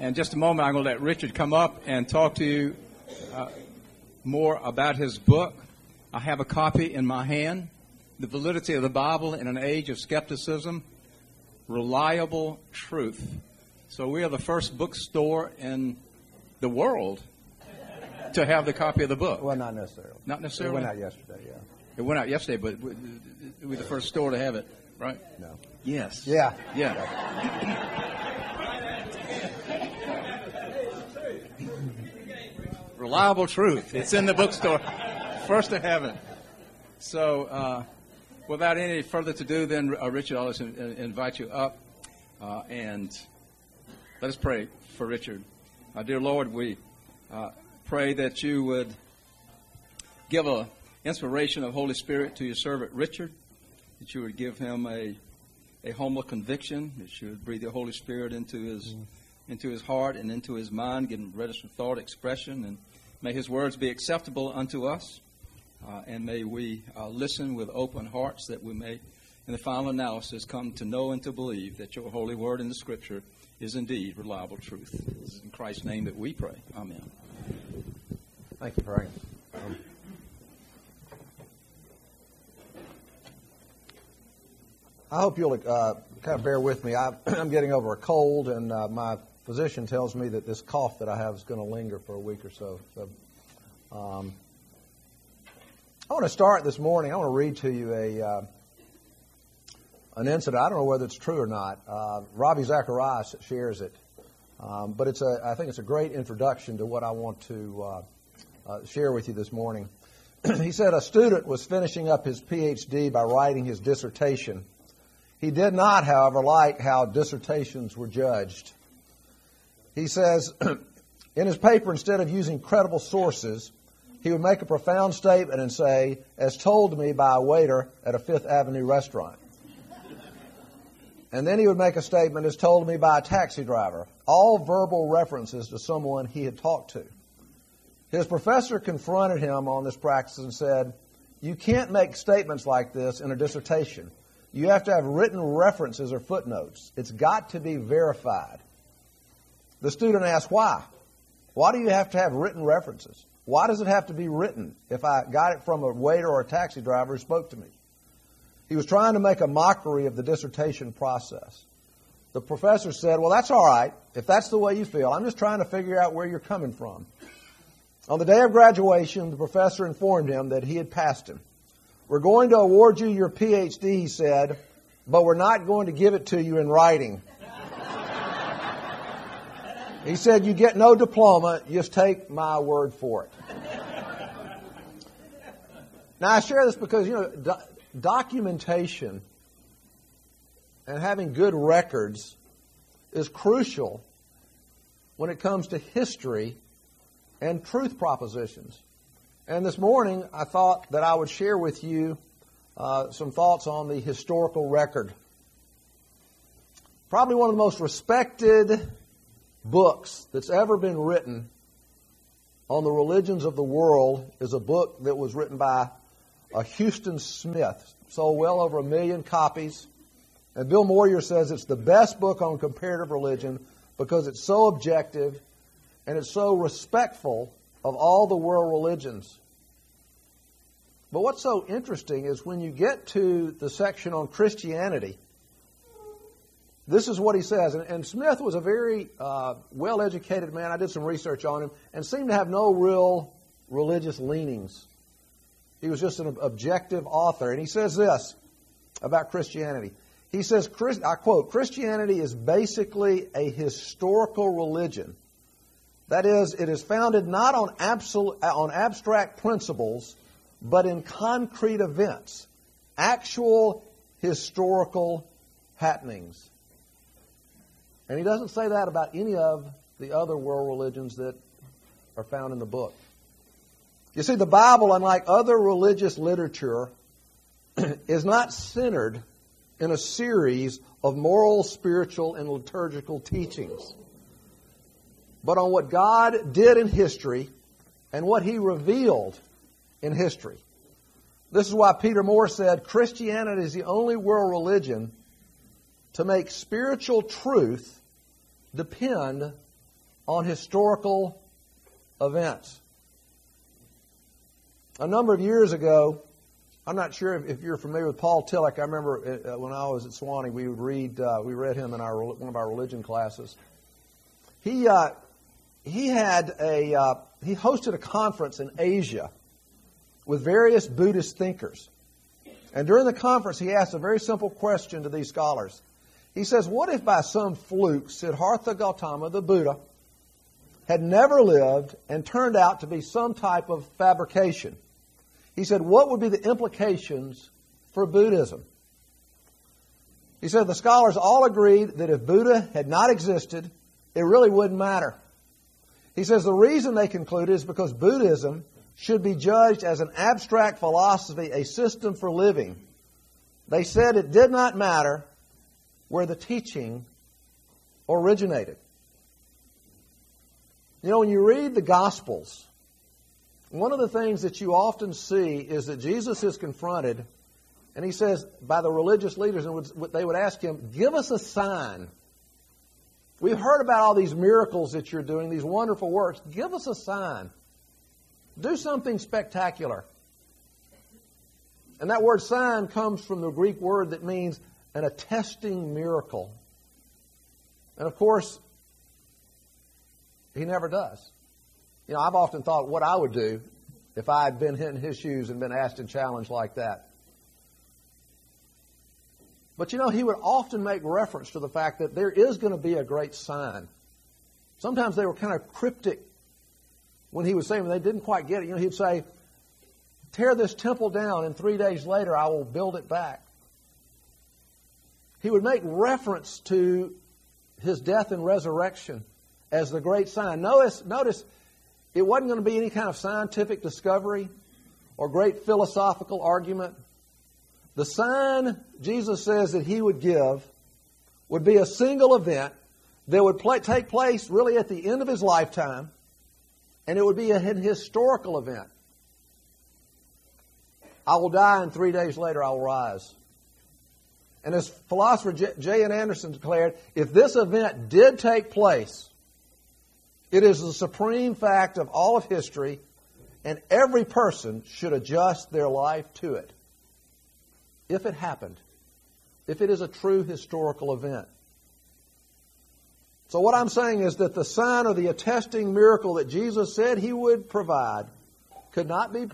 In just a moment, I'm going to let Richard come up and talk to you uh, more about his book. I have a copy in my hand The Validity of the Bible in an Age of Skepticism Reliable Truth. So, we are the first bookstore in the world to have the copy of the book. Well, not necessarily. Not necessarily? It went out yesterday, yeah. It went out yesterday, but we're the first store to have it, right? No. Yes. Yeah. Yeah. Reliable truth. It's in the bookstore. First to heaven. So, uh, without any further to do, then, uh, Richard, I'll just in, invite you up uh, and let us pray for Richard. Uh, dear Lord, we uh, pray that you would give a inspiration of Holy Spirit to your servant Richard, that you would give him a a humble conviction, that you would breathe the Holy Spirit into his mm. into his heart and into his mind, give him registered thought expression, and may his words be acceptable unto us, uh, and may we uh, listen with open hearts that we may, in the final analysis, come to know and to believe that your holy word in the Scripture is indeed reliable truth. It is in Christ's name that we pray. Amen. Thank you, Frank. Um, I hope you'll uh, kind of bear with me. I, am getting over a cold, and uh, my physician tells me that this cough that I have is going to linger for a week or so. So, um, I want to start this morning. I want to read to you a uh, an incident. I don't know whether it's true or not. Uh, Ravi Zacharias shares it, um, but it's a. I think it's a great introduction to what I want to uh, uh, share with you this morning. he said a student was finishing up his PhD by writing his dissertation he did not, however, like how dissertations were judged. He says, in his paper, instead of using credible sources, he would make a profound statement and say, as told to me by a waiter at a Fifth Avenue restaurant. And then he would make a statement as told to me by a taxi driver, all verbal references to someone he had talked to. His professor confronted him on this practice and said, You can't make statements like this in a dissertation. You have to have written references or footnotes. It's got to be verified. The student asks, why? Why do you have to have written references? Why does it have to be written if I got it from a waiter or a taxi driver who spoke to me? He was trying to make a mockery of the dissertation process. The professor said, Well, that's all right. If that's the way you feel, I'm just trying to figure out where you're coming from. On the day of graduation, the professor informed him that he had passed him. We're going to award you your PhD, he said, but we're not going to give it to you in writing. He said, You get no diploma, just take my word for it. Now, I share this because, you know, do- documentation and having good records is crucial when it comes to history and truth propositions. And this morning, I thought that I would share with you uh, some thoughts on the historical record. Probably one of the most respected books that's ever been written on the religions of the world is a book that was written by a Huston Smith. Sold well over a million copies. And Bill Moyer says it's the best book on comparative religion because it's so objective and it's so respectful of all the world religions. But what's so interesting is when you get to the section on Christianity, this is what he says. And, and Smith was a very uh, well educated man. I did some research on him and seemed to have no real religious leanings. He was just an objective author. And he says this about Christianity. He says, I quote, Christianity is basically a historical religion. That is, it is founded not on, absolute, on abstract principles, but in concrete events, actual historical happenings. And he doesn't say that about any of the other world religions that are found in the book. You see, the Bible, unlike other religious literature, is not centered in a series of moral, spiritual, and liturgical teachings, but on what God did in history and what He revealed in history. This is why Peter Moore said Christianity is the only world religion to make spiritual truth depend on historical events. A number of years ago, I'm not sure if, if you're familiar with Paul Tillich. I remember uh, when I was at Sewanee, we would read uh, we read him in our one of our religion classes. He uh, he had a uh, he hosted a conference in Asia with various Buddhist thinkers, and during the conference, he asked a very simple question to these scholars. He says, "What if by some fluke Siddhartha Gautama, the Buddha, had never lived and turned out to be some type of fabrication?" He said, What would be the implications for Buddhism? He said the scholars all agreed that if Buddha had not existed, it really wouldn't matter. He says the reason they concluded is because Buddhism should be judged as an abstract philosophy, a system for living. They said it did not matter where the teaching originated. You know, when you read the Gospels, one of the things that you often see is that Jesus is confronted, and he says, by the religious leaders, and they would ask him, Give us a sign. We've heard about all these miracles that you're doing, these wonderful works. Give us a sign. Do something spectacular. And that word sign comes from the Greek word that means an attesting miracle. And of course, he never does. You know, I've often thought what I would do if I had been in his shoes and been asked and challenged like that. But you know, he would often make reference to the fact that there is going to be a great sign. Sometimes they were kind of cryptic when he was saying they didn't quite get it. You know, he'd say, Tear this temple down, and three days later I will build it back. He would make reference to his death and resurrection as the great sign. Notice, notice it wasn't going to be any kind of scientific discovery or great philosophical argument. The sign Jesus says that he would give would be a single event that would take place really at the end of his lifetime, and it would be a, historical event. I will die, and three days later I will rise. And as philosopher J. N. Anderson declared, if this event did take place, it is the supreme fact of all of history, and every person should adjust their life to it. If it happened, if it is a true historical event. So, what I'm saying is that the sign of the attesting miracle that Jesus said he would provide could not be,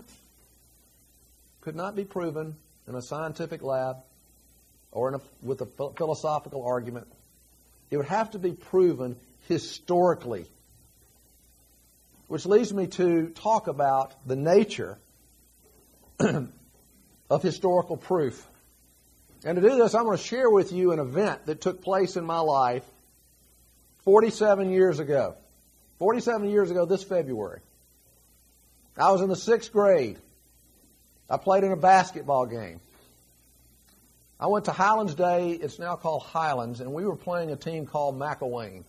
could not be proven in a scientific lab or a, with a philosophical argument. It would have to be proven historically which leads me to talk about the nature of historical proof. And to do this, I'm going to share with you an event that took place in my life 47 years ago. 47 years ago this February. I was in the sixth grade. I played in a basketball game. I went to Highlands Day, it's now called Highlands, and we were playing a team called McElwain.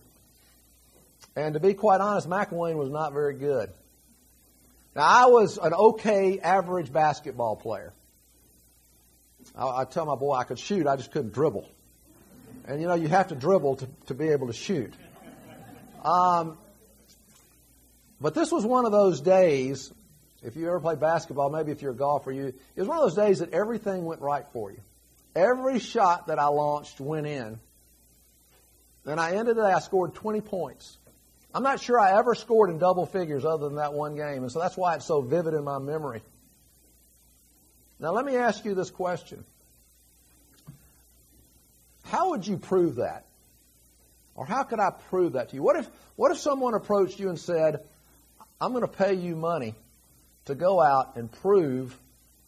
And to be quite honest, McElwain was not very good. Now, I was an okay, average basketball player. I, I tell my boy I could shoot, I just couldn't dribble. And you know, you have to dribble to, to be able to shoot. Um, but this was one of those days, if you ever played basketball, maybe if you're a golfer, you, it was one of those days that everything went right for you. Every shot that I launched went in. And I ended it, I scored 20 points. I'm not sure I ever scored in double figures other than that one game, and so that's why it's so vivid in my memory. Now, let me ask you this question How would you prove that? Or how could I prove that to you? What if, what if someone approached you and said, I'm going to pay you money to go out and prove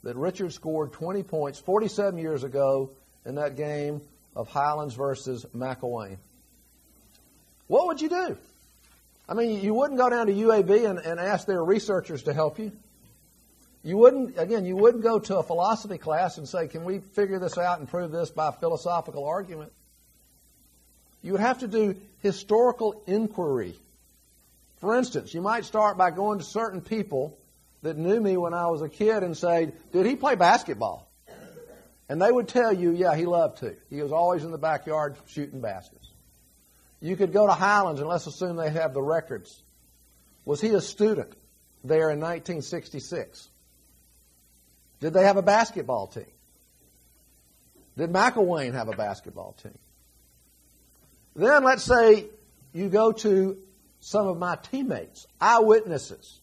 that Richard scored 20 points 47 years ago in that game of Highlands versus McElwain? What would you do? I mean, you wouldn't go down to UAB and, and ask their researchers to help you. You wouldn't, again, you wouldn't go to a philosophy class and say, can we figure this out and prove this by philosophical argument? You would have to do historical inquiry. For instance, you might start by going to certain people that knew me when I was a kid and say, did he play basketball? And they would tell you, yeah, he loved to. He was always in the backyard shooting baskets. You could go to Highlands, and let's assume they have the records. Was he a student there in 1966? Did they have a basketball team? Did McElwain have a basketball team? Then let's say you go to some of my teammates, eyewitnesses.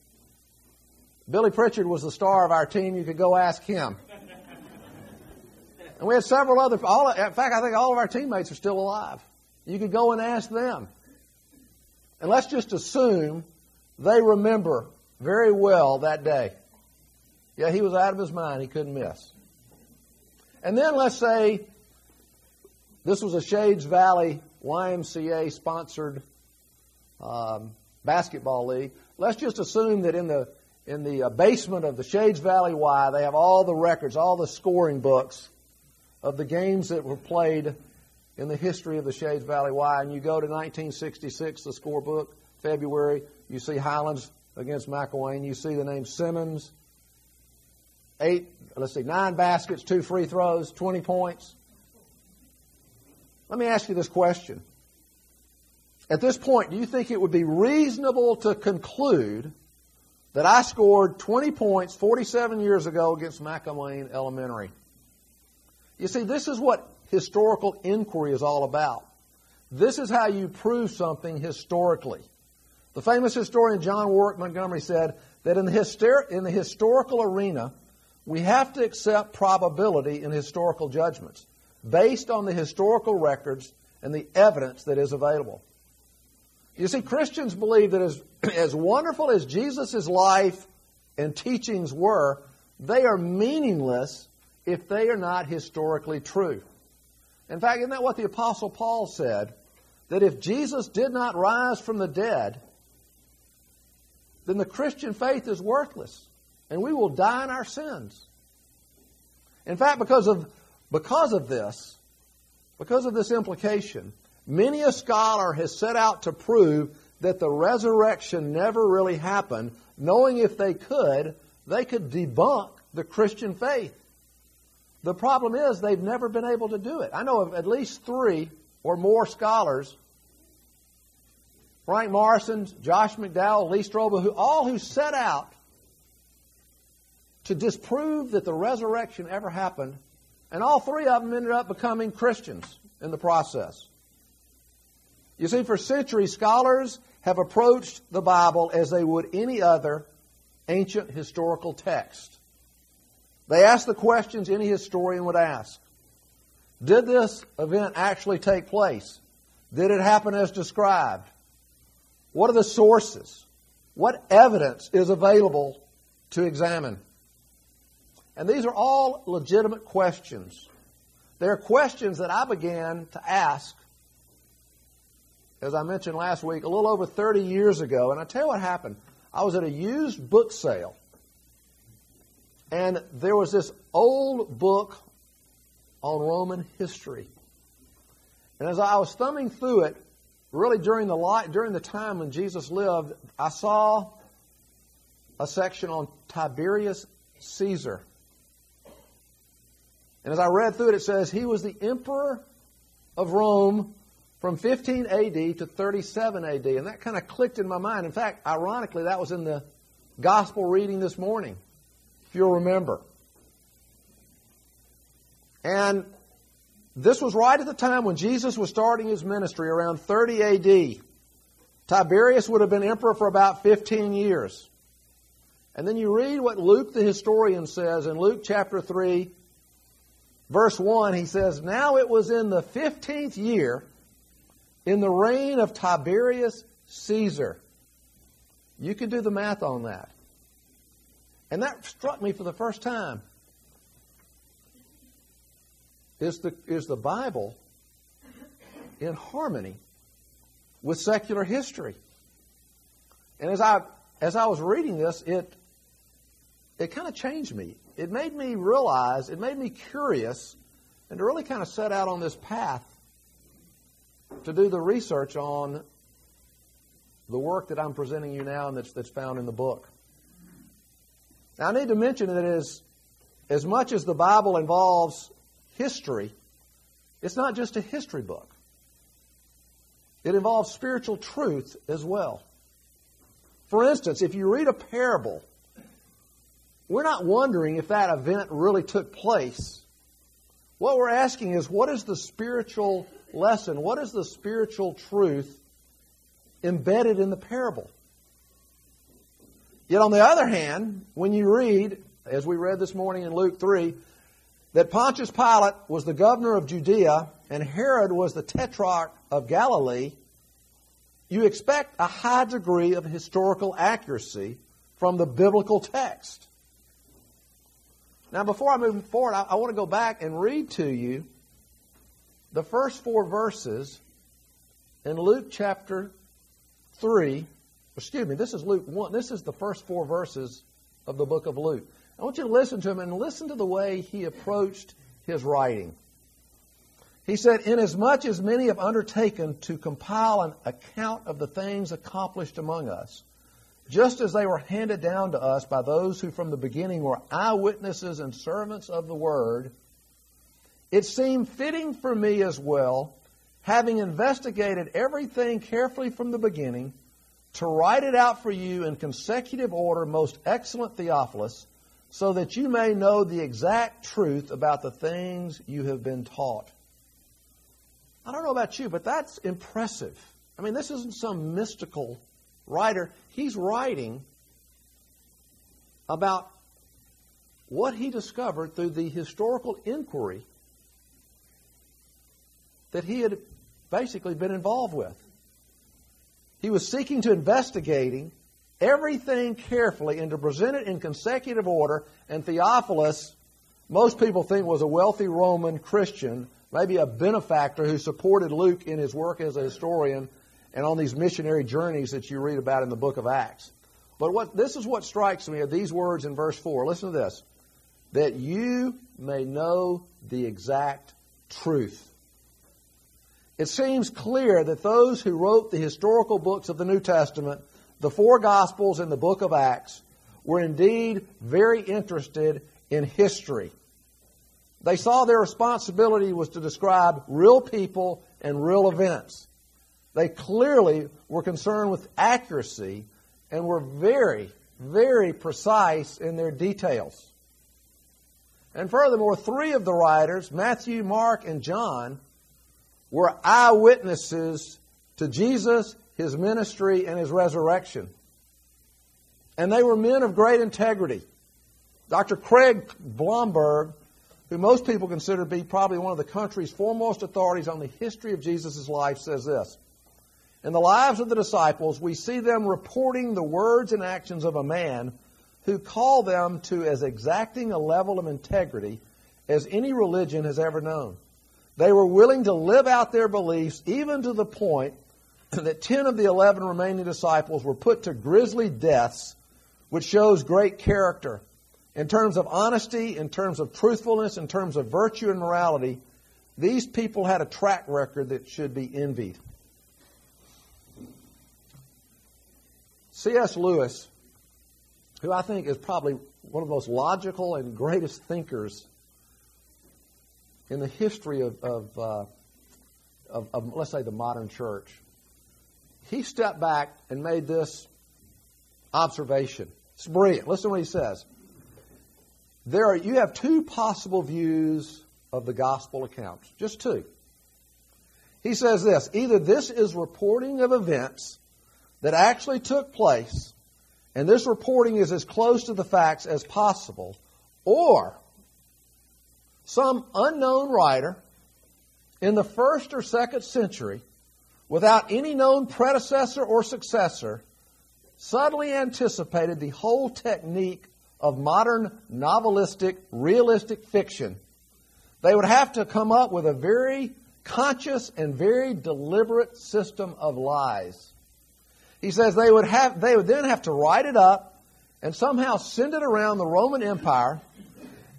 Billy Pritchard was the star of our team. You could go ask him. And we had several other, all, in fact, I think all of our teammates are still alive. You could go and ask them. And let's just assume they remember very well that day. Yeah, he was out of his mind. He couldn't miss. And then let's say this was a Shades Valley YMCA sponsored um, basketball league. Let's just assume that in the in the uh, basement of the Shades Valley Y, they have all the records, all the scoring books of the games that were played in the history of the Shades Valley Y. And you go to 1966, the scorebook, February, you see Highlands against McElwain. You see the name Simmons, eight, let's see, nine baskets, two free throws, 20 points. Let me ask you this question. At this point, do you think it would be reasonable to conclude that I scored 20 points 47 years ago against McElwain Elementary? You see, this is what historical inquiry is all about. This is how you prove something historically. The famous historian John Warwick Montgomery said that in the, hyster- in the historical arena, we have to accept probability in historical judgments based on the historical records and the evidence that is available. You see, Christians believe that as, as wonderful as Jesus' life and teachings were, they are meaningless if they are not historically true. In fact, isn't that what the Apostle Paul said? That if Jesus did not rise from the dead, then the Christian faith is worthless and we will die in our sins. In fact, because of, because of this, because of this implication, many a scholar has set out to prove that the resurrection never really happened, knowing if they could, they could debunk the Christian faith. The problem is they've never been able to do it. I know of at least three or more scholars Frank Morison, Josh McDowell, Lee Strobel, who all who set out to disprove that the resurrection ever happened, and all three of them ended up becoming Christians in the process. You see, for centuries, scholars have approached the Bible as they would any other ancient historical text. They ask the questions any historian would ask. Did this event actually take place? Did it happen as described? What are the sources? What evidence is available to examine? And these are all legitimate questions. They're questions that I began to ask, as I mentioned last week, a little over 30 years ago. And I tell you what happened. I was at a used book sale, and there was this old book on Roman history. And as I was thumbing through it, really during the light, during the time when Jesus lived, I saw a section on Tiberius Caesar. And as I read through it, it says he was the emperor of Rome from 15 AD to 37 AD. And that kind of clicked in my mind. In fact, ironically, that was in the gospel reading this morning, if you'll remember. And this was right at the time when Jesus was starting his ministry, around 30 AD. Tiberius would have been emperor for about 15 years. And then you read what Luke the historian says in Luke chapter 3, verse 1. He says, Now it was in the 15th year, in the reign of Tiberius Caesar. You can do the math on that. And that struck me for the first time is the, is the Bible in harmony with secular history. And as I, as I was reading this, it, it kind of changed me. It made me realize, it made me curious, and to really kind of set out on this path to do the research on the work that I'm presenting you now and that's, that's found in the book. Now, I need to mention that as, as much as the Bible involves history, it's not just a history book. it involves spiritual truth as well. For instance, if you read a parable, we're not wondering if that event really took place. What we're asking is what is the spiritual lesson? What is the spiritual truth embedded in the parable? Yet on the other hand, when you read, as we read this morning in Luke 3, that Pontius Pilate was the governor of Judea and Herod was the tetrarch of Galilee, you expect a high degree of historical accuracy from the biblical text. Now, before I move forward, I, I want to go back and read to you the first four verses in Luke chapter 3. Excuse me, this is Luke 1. This is the first four verses of the book of Luke. I want you to listen to him and listen to the way he approached his writing. He said, Inasmuch as many have undertaken to compile an account of the things accomplished among us, just as they were handed down to us by those who from the beginning were eyewitnesses and servants of the word, it seemed fitting for me as well, having investigated everything carefully from the beginning, to write it out for you in consecutive order, most excellent Theophilus, so that you may know the exact truth about the things you have been taught. I don't know about you, but that's impressive. I mean, this isn't some mystical writer. He's writing about what he discovered through the historical inquiry that he had basically been involved with. He was seeking to investigating everything carefully and to present it in consecutive order. And Theophilus, most people think, was a wealthy Roman Christian, maybe a benefactor who supported Luke in his work as a historian and on these missionary journeys that you read about in the book of Acts. But what this is what strikes me of these words in verse 4. Listen to this. That you may know the exact truth. It seems clear that those who wrote the historical books of the New Testament the four Gospels and the book of Acts were indeed very interested in history. They saw their responsibility was to describe real people and real events. They clearly were concerned with accuracy and were very, very precise in their details. And furthermore, three of the writers, Matthew, Mark, and John, were eyewitnesses to Jesus his ministry, and his resurrection. And they were men of great integrity. Dr. Craig Blomberg, who most people consider to be probably one of the country's foremost authorities on the history of Jesus' life, says this. In the lives of the disciples, we see them reporting the words and actions of a man who called them to as exacting a level of integrity as any religion has ever known. They were willing to live out their beliefs even to the point that 10 of the 11 remaining disciples were put to grisly deaths, which shows great character. In terms of honesty, in terms of truthfulness, in terms of virtue and morality, these people had a track record that should be envied. C.S. Lewis, who I think is probably one of the most logical and greatest thinkers in the history of, of, uh, of, of let's say, the modern church, he stepped back and made this observation. It's brilliant. Listen to what he says. There are, you have two possible views of the gospel accounts. Just two. He says this either this is reporting of events that actually took place, and this reporting is as close to the facts as possible, or some unknown writer in the first or second century without any known predecessor or successor, subtly anticipated the whole technique of modern novelistic, realistic fiction. They would have to come up with a very conscious and very deliberate system of lies. He says they would have they would then have to write it up and somehow send it around the Roman Empire,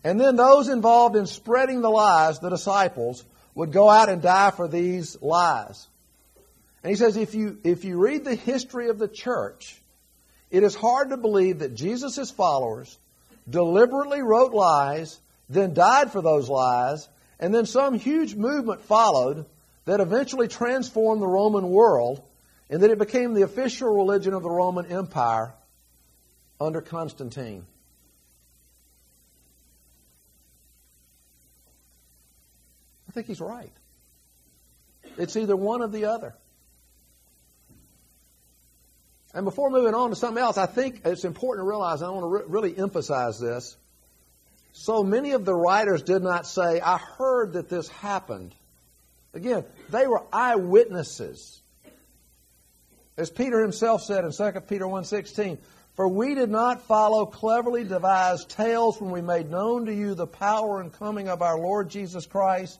and then those involved in spreading the lies, the disciples, would go out and die for these lies. And he says, if you, if you read the history of the church, it is hard to believe that Jesus' followers deliberately wrote lies, then died for those lies, and then some huge movement followed that eventually transformed the Roman world and that it became the official religion of the Roman Empire under Constantine. I think he's right. It's either one or the other. And before moving on to something else, I think it's important to realize, and I want to re- really emphasize this. So many of the writers did not say, I heard that this happened. Again, they were eyewitnesses. As Peter himself said in 2 Peter 1.16, For we did not follow cleverly devised tales when we made known to you the power and coming of our Lord Jesus Christ,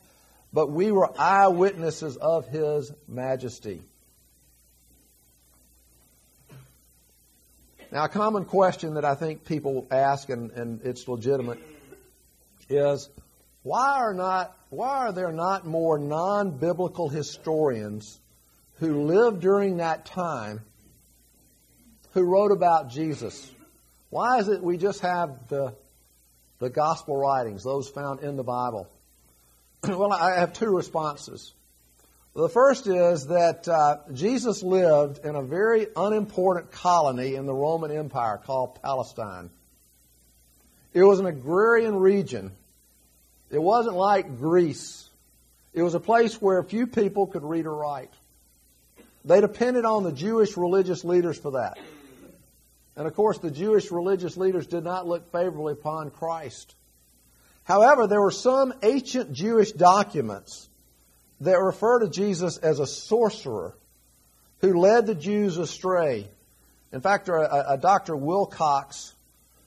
but we were eyewitnesses of his majesty. Now, a common question that I think people ask, and, and it's legitimate, is why are not why are there not more non-biblical historians who lived during that time who wrote about Jesus? Why is it we just have the the gospel writings, those found in the Bible? well, I have two responses. The first is that uh, Jesus lived in a very unimportant colony in the Roman Empire called Palestine. It was an agrarian region. It wasn't like Greece. It was a place where few people could read or write. They depended on the Jewish religious leaders for that. And of course, the Jewish religious leaders did not look favorably upon Christ. However, there were some ancient Jewish documents that refer to Jesus as a sorcerer who led the Jews astray. In fact, a, a Dr. Wilcox,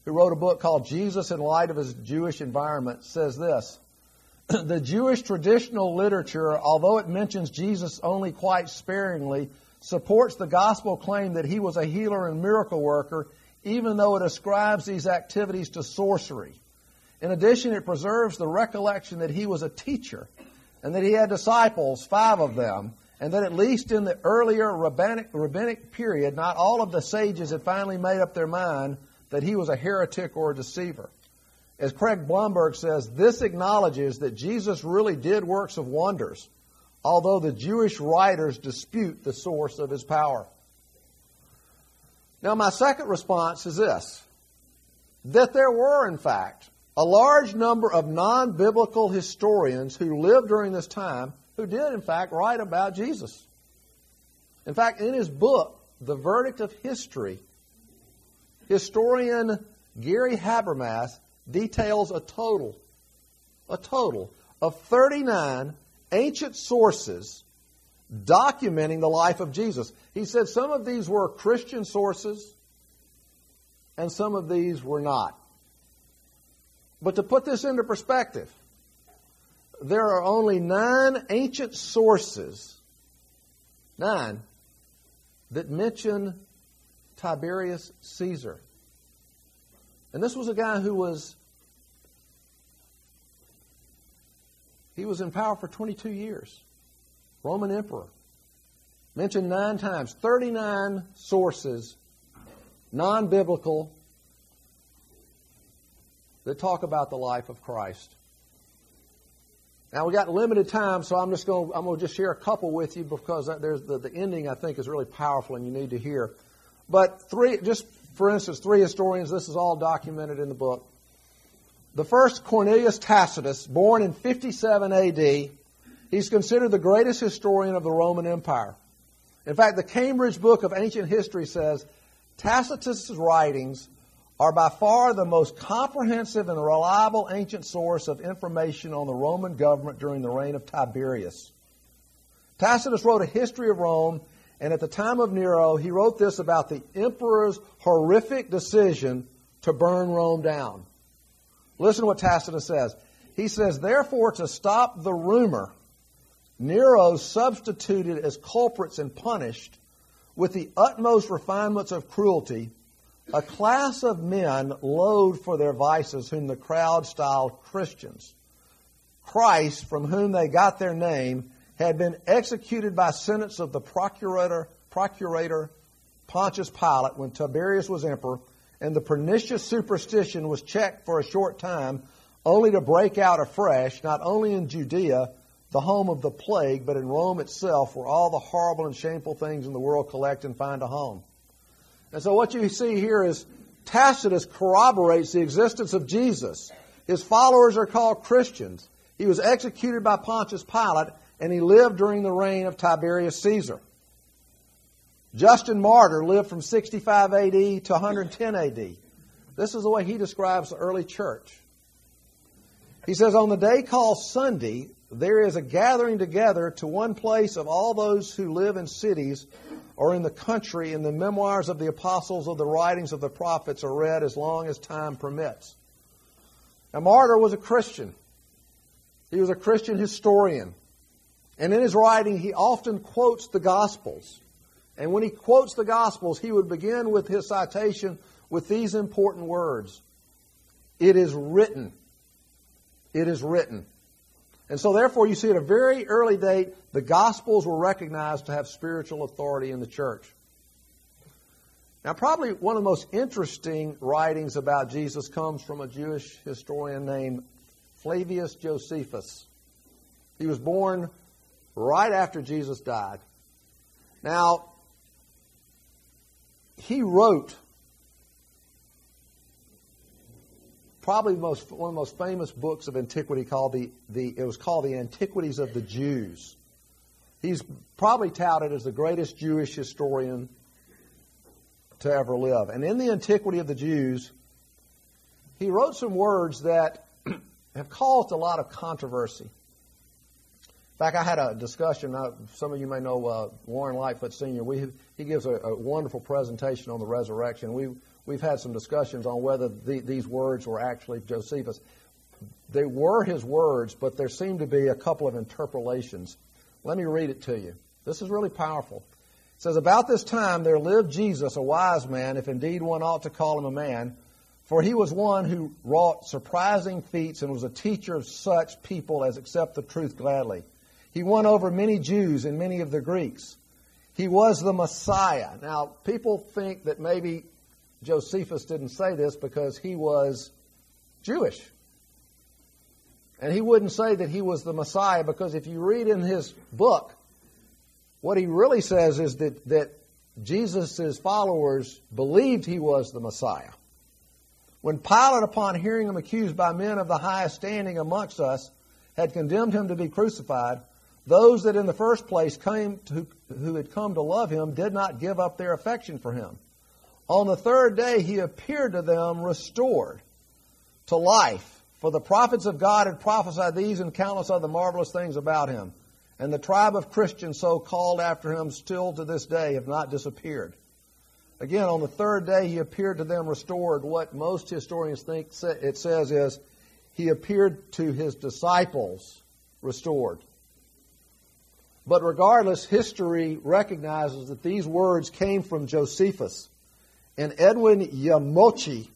who wrote a book called Jesus in Light of His Jewish Environment, says this. the Jewish traditional literature, although it mentions Jesus only quite sparingly, supports the gospel claim that he was a healer and miracle worker, even though it ascribes these activities to sorcery. In addition, it preserves the recollection that he was a teacher and that he had disciples, five of them, and that at least in the earlier rabbinic, rabbinic period, not all of the sages had finally made up their mind that he was a heretic or a deceiver. As Craig Blomberg says, this acknowledges that Jesus really did works of wonders, although the Jewish writers dispute the source of his power. Now, my second response is this that there were, in fact, a large number of non biblical historians who lived during this time who did, in fact, write about Jesus. In fact, in his book, The Verdict of History, historian Gary Habermas details a total, a total of 39 ancient sources documenting the life of Jesus. He said some of these were Christian sources and some of these were not. But to put this into perspective, there are only nine ancient sources, nine, that mention Tiberius Caesar. And this was a guy who was he was in power for 22 years. Roman emperor. Mentioned nine times, 39 sources, non biblical, that talk about the life of Christ. Now we got limited time, so I'm just going. I'm going to just share a couple with you because there's the, the ending I think is really powerful and you need to hear. But three, just for instance, three historians. This is all documented in the book. The first, Cornelius Tacitus, born in 57 A.D. He's considered the greatest historian of the Roman Empire. In fact, the Cambridge Book of Ancient History says Tacitus' writings are by far the most comprehensive and reliable ancient source of information on the Roman government during the reign of Tiberius. Tacitus wrote a history of Rome, and at the time of Nero, he wrote this about the emperor's horrific decision to burn Rome down. Listen to what Tacitus says. He says, Therefore, to stop the rumor, Nero substituted as culprits and punished with the utmost refinements of cruelty a class of men loathed for their vices, whom the crowd styled Christians. Christ, from whom they got their name, had been executed by sentence of the procurator, procurator Pontius Pilate when Tiberius was emperor, and the pernicious superstition was checked for a short time, only to break out afresh, not only in Judea, the home of the plague, but in Rome itself, where all the horrible and shameful things in the world collect and find a home. And so what you see here is Tacitus corroborates the existence of Jesus. His followers are called Christians. He was executed by Pontius Pilate, and he lived during the reign of Tiberius Caesar. Justin Martyr lived from 65 AD to 110 AD. This is the way he describes the early church. He says, On the day called Sunday, there is a gathering together to one place of all those who live in cities or in the country, and the memoirs of the apostles or the writings of the prophets are read as long as time permits. Now, Martyr was a Christian. He was a Christian historian. And in his writing, he often quotes the Gospels. And when he quotes the Gospels, he would begin with his citation with these important words It is written. It is written. And so, therefore, you see at a very early date, the Gospels were recognized to have spiritual authority in the church. Now, probably one of the most interesting writings about Jesus comes from a Jewish historian named Flavius Josephus. He was born right after Jesus died. Now, he wrote probably most, one of the most famous books of antiquity called the, the it was called the Antiquities of the Jews. He's probably touted as the greatest Jewish historian to ever live. And in the Antiquity of the Jews, he wrote some words that have caused a lot of controversy. In fact, I had a discussion. Some of you may know uh, Warren Lightfoot Sr. We, he gives a, a, wonderful presentation on the resurrection. We, we've had some discussions on whether the, these words were actually Josephus. They were his words, but there seemed to be a couple of interpolations. Let me read it to you. This is really powerful. It says, About this time there lived Jesus, a wise man, if indeed one ought to call him a man, for he was one who wrought surprising feats and was a teacher of such people as accept the truth gladly. He won over many Jews and many of the Greeks. He was the Messiah. Now, people think that maybe Josephus didn't say this because he was Jewish. And he wouldn't say that he was the Messiah because if you read in his book, what he really says is that, that Jesus' followers believed he was the Messiah. When Pilate, upon hearing him accused by men of the highest standing amongst us, had condemned him to be crucified, those that in the first place came to, who had come to love him did not give up their affection for him. On the third day he appeared to them restored to life, for the prophets of God had prophesied these and countless other marvelous things about him. And the tribe of Christians so called after him still to this day have not disappeared. Again, on the third day he appeared to them restored. What most historians think it says is he appeared to his disciples restored. But regardless, history recognizes that these words came from Josephus. And Edwin Yamauchi,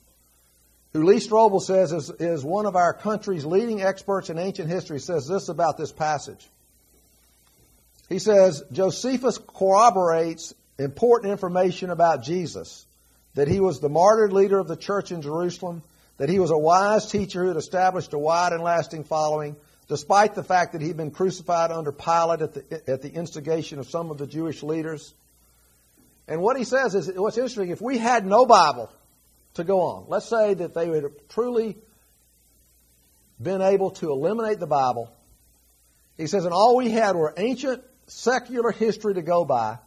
who Lee Strobel says is, is one of our country's leading experts in ancient history, says this about this passage. He says, Josephus corroborates important information about Jesus that he was the martyred leader of the church in Jerusalem, that he was a wise teacher who had established a wide and lasting following, despite the fact that he'd been crucified under Pilate at the, at the instigation of some of the Jewish leaders. And what he says is what's interesting, if we had no Bible to go on, let's say that they had truly been able to eliminate the Bible, he says, and all we had were ancient secular history to go by.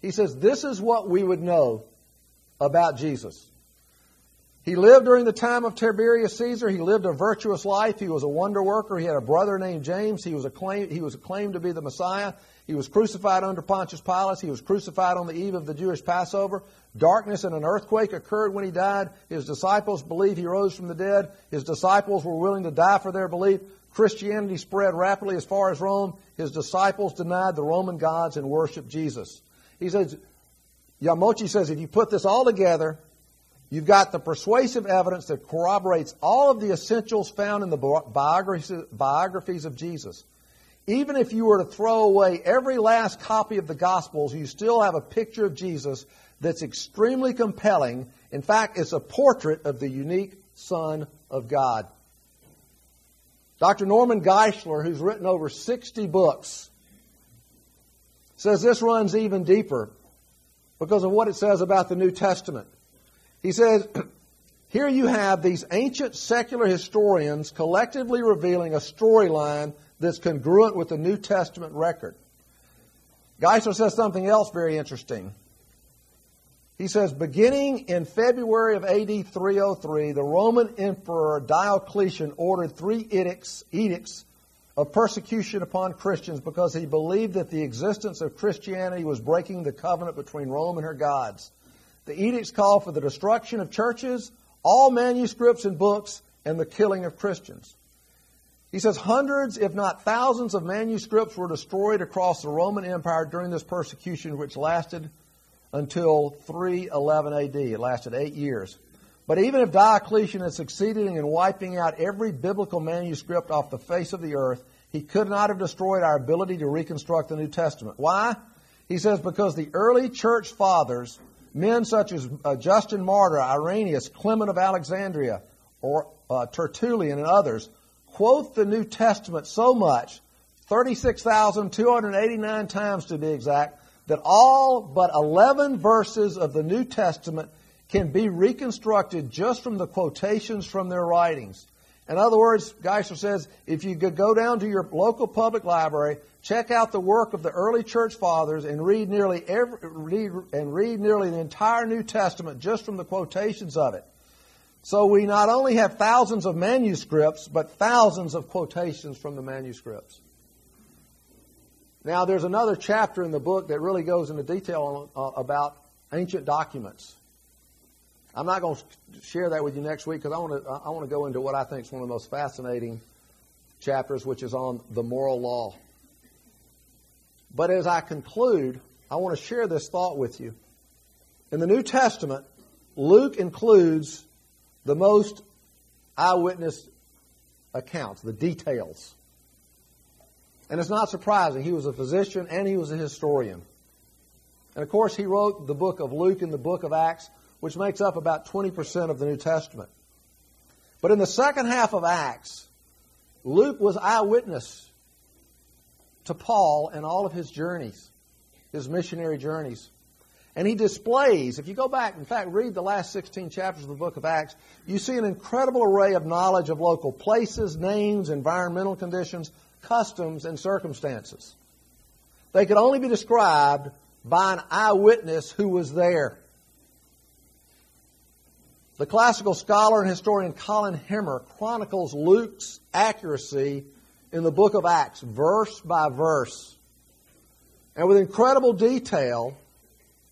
He says, this is what we would know about Jesus. He lived during the time of Tiberius Caesar. He lived a virtuous life. He was a wonder worker. He had a brother named James. He was, acclaimed, he was acclaimed to be the Messiah. He was crucified under Pontius Pilate. He was crucified on the eve of the Jewish Passover. Darkness and an earthquake occurred when he died. His disciples believed he rose from the dead. His disciples were willing to die for their belief. Christianity spread rapidly as far as Rome. His disciples denied the Roman gods and worshiped Jesus. He says, Yamauchi says, if you put this all together, You've got the persuasive evidence that corroborates all of the essentials found in the biographies of Jesus. Even if you were to throw away every last copy of the Gospels, you still have a picture of Jesus that's extremely compelling. In fact, it's a portrait of the unique Son of God. Dr. Norman Geisler, who's written over 60 books, says this runs even deeper because of what it says about the New Testament. He says, Here you have these ancient secular historians collectively revealing a storyline that's congruent with the New Testament record. Geisler says something else very interesting. He says, beginning in February of AD 303, the Roman Emperor Diocletian ordered three edicts, edicts of persecution upon Christians because he believed that the existence of Christianity was breaking the covenant between Rome and her gods. The edicts call for the destruction of churches, all manuscripts and books, and the killing of Christians. He says hundreds, if not thousands, of manuscripts were destroyed across the Roman Empire during this persecution, which lasted until 311 AD. It lasted eight years. But even if Diocletian had succeeded in wiping out every biblical manuscript off the face of the earth, he could not have destroyed our ability to reconstruct the New Testament. Why? He says because the early church fathers Men such as uh, Justin Martyr, Irenaeus, Clement of Alexandria, or uh, Tertullian and others quote the New Testament so much, 36,289 times to be exact, that all but 11 verses of the New Testament can be reconstructed just from the quotations from their writings. In other words, Geisler says, if you could go down to your local public library, check out the work of the early church fathers, and read nearly every, read, and read nearly the entire New Testament just from the quotations of it. So we not only have thousands of manuscripts, but thousands of quotations from the manuscripts. Now, there's another chapter in the book that really goes into detail on, uh, about ancient documents. I'm not going to share that with you next week because I want to I want to go into what I think is one of the most fascinating chapters, which is on the moral law. But as I conclude, I want to share this thought with you. In the New Testament, Luke includes the most eyewitness accounts, the details. And it's not surprising. He was a physician and he was a historian. And of course, he wrote the book of Luke and the book of Acts which makes up about 20% of the New Testament. But in the second half of Acts, Luke was eyewitness to Paul and all of his journeys, his missionary journeys. And he displays, if you go back, in fact, read the last 16 chapters of the book of Acts, you see an incredible array of knowledge of local places, names, environmental conditions, customs, and circumstances. They could only be described by an eyewitness who was there. The classical scholar and historian Colin Hemer chronicles Luke's accuracy in the book of Acts, verse by verse. And with incredible detail,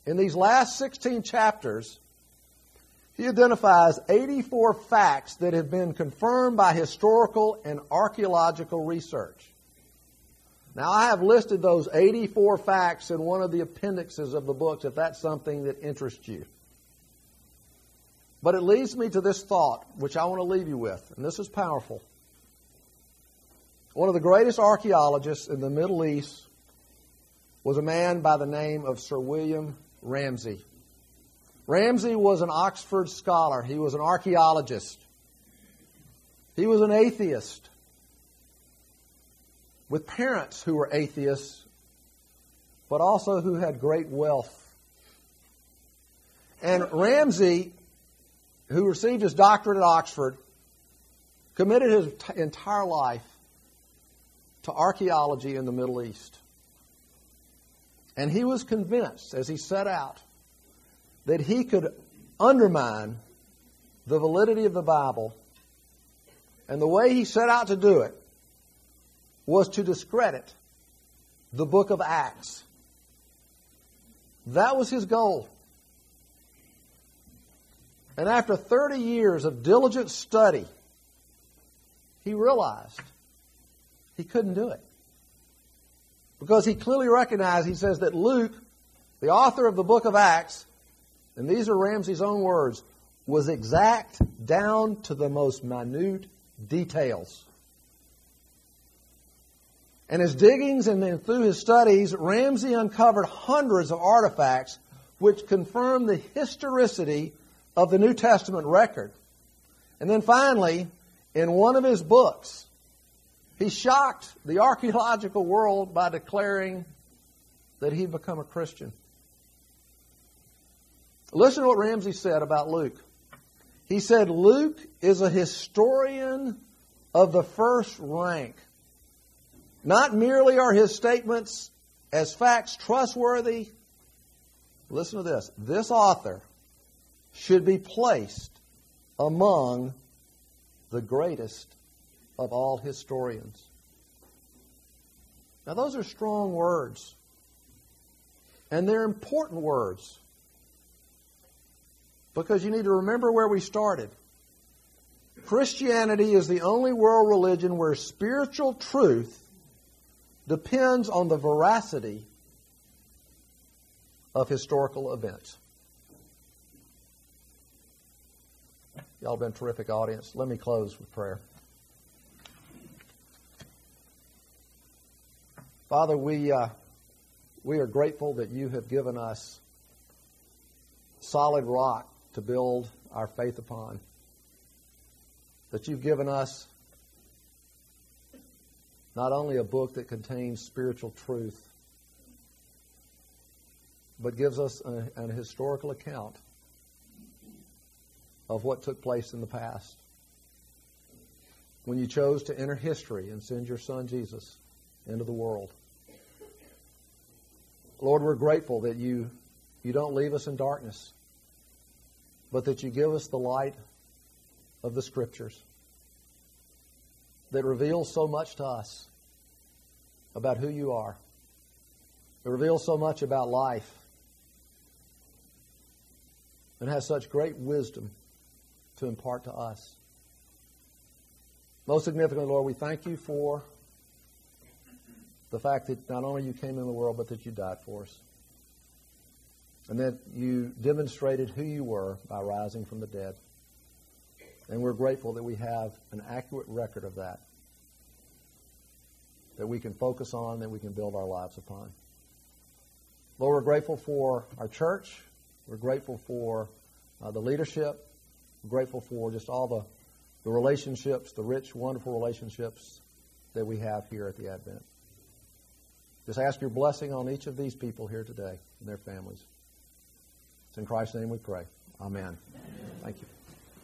in these last 16 chapters, he identifies 84 facts that have been confirmed by historical and archaeological research. Now, I have listed those 84 facts in one of the appendixes of the books if that's something that interests you. But it leads me to this thought, which I want to leave you with, and this is powerful. One of the greatest archaeologists in the Middle East was a man by the name of Sir William Ramsay. Ramsay was an Oxford scholar, he was an archaeologist, he was an atheist with parents who were atheists, but also who had great wealth. And Ramsay who received his doctorate at Oxford, committed his t- entire life to archaeology in the Middle East. And he was convinced, as he set out, that he could undermine the validity of the Bible. And the way he set out to do it was to discredit the book of Acts. That was his goal. And after 30 years of diligent study, he realized he couldn't do it. Because he clearly recognized, he says that Luke, the author of the book of Acts, and these are Ramsay's own words, was exact down to the most minute details. And his diggings and then through his studies, Ramsay uncovered hundreds of artifacts which confirmed the historicity of the New Testament record. And then finally, in one of his books, He shocked the archaeological world by declaring that he'd become a Christian. Listen to what Ramsay said about Luke. He said, Luke is a historian of the first rank. Not merely are his statements as facts trustworthy. Listen to this. This author should be placed among the greatest of all historians. Now, those are strong words. And they're important words. Because you need to remember where we started. Christianity is the only world religion where spiritual truth depends on the veracity of historical events. Y'all been a terrific audience. Let me close with prayer. Father, we, uh, we are grateful that you have given us solid rock to build our faith upon. That you've given us not only a book that contains spiritual truth, but gives us a, an historical account of what took place in the past. When you chose to enter history and send your son Jesus into the world. Lord, we're grateful that you, you don't leave us in darkness, but that you give us the light of the Scriptures that reveals so much to us about who you are. It reveals so much about life and has such great wisdom to impart to us. Most significantly, Lord, we thank you for the fact that not only you came in the world, but that you died for us. And that you demonstrated who you were by rising from the dead. And we're grateful that we have an accurate record of that, that we can focus on, that we can build our lives upon. Lord, we're grateful for our church. We're grateful for uh, the leadership. Grateful for just all the, the relationships, the rich, wonderful relationships that we have here at the Advent. Just ask your blessing on each of these people here today and their families. It's in Christ's name we pray. Amen. Amen. Thank you.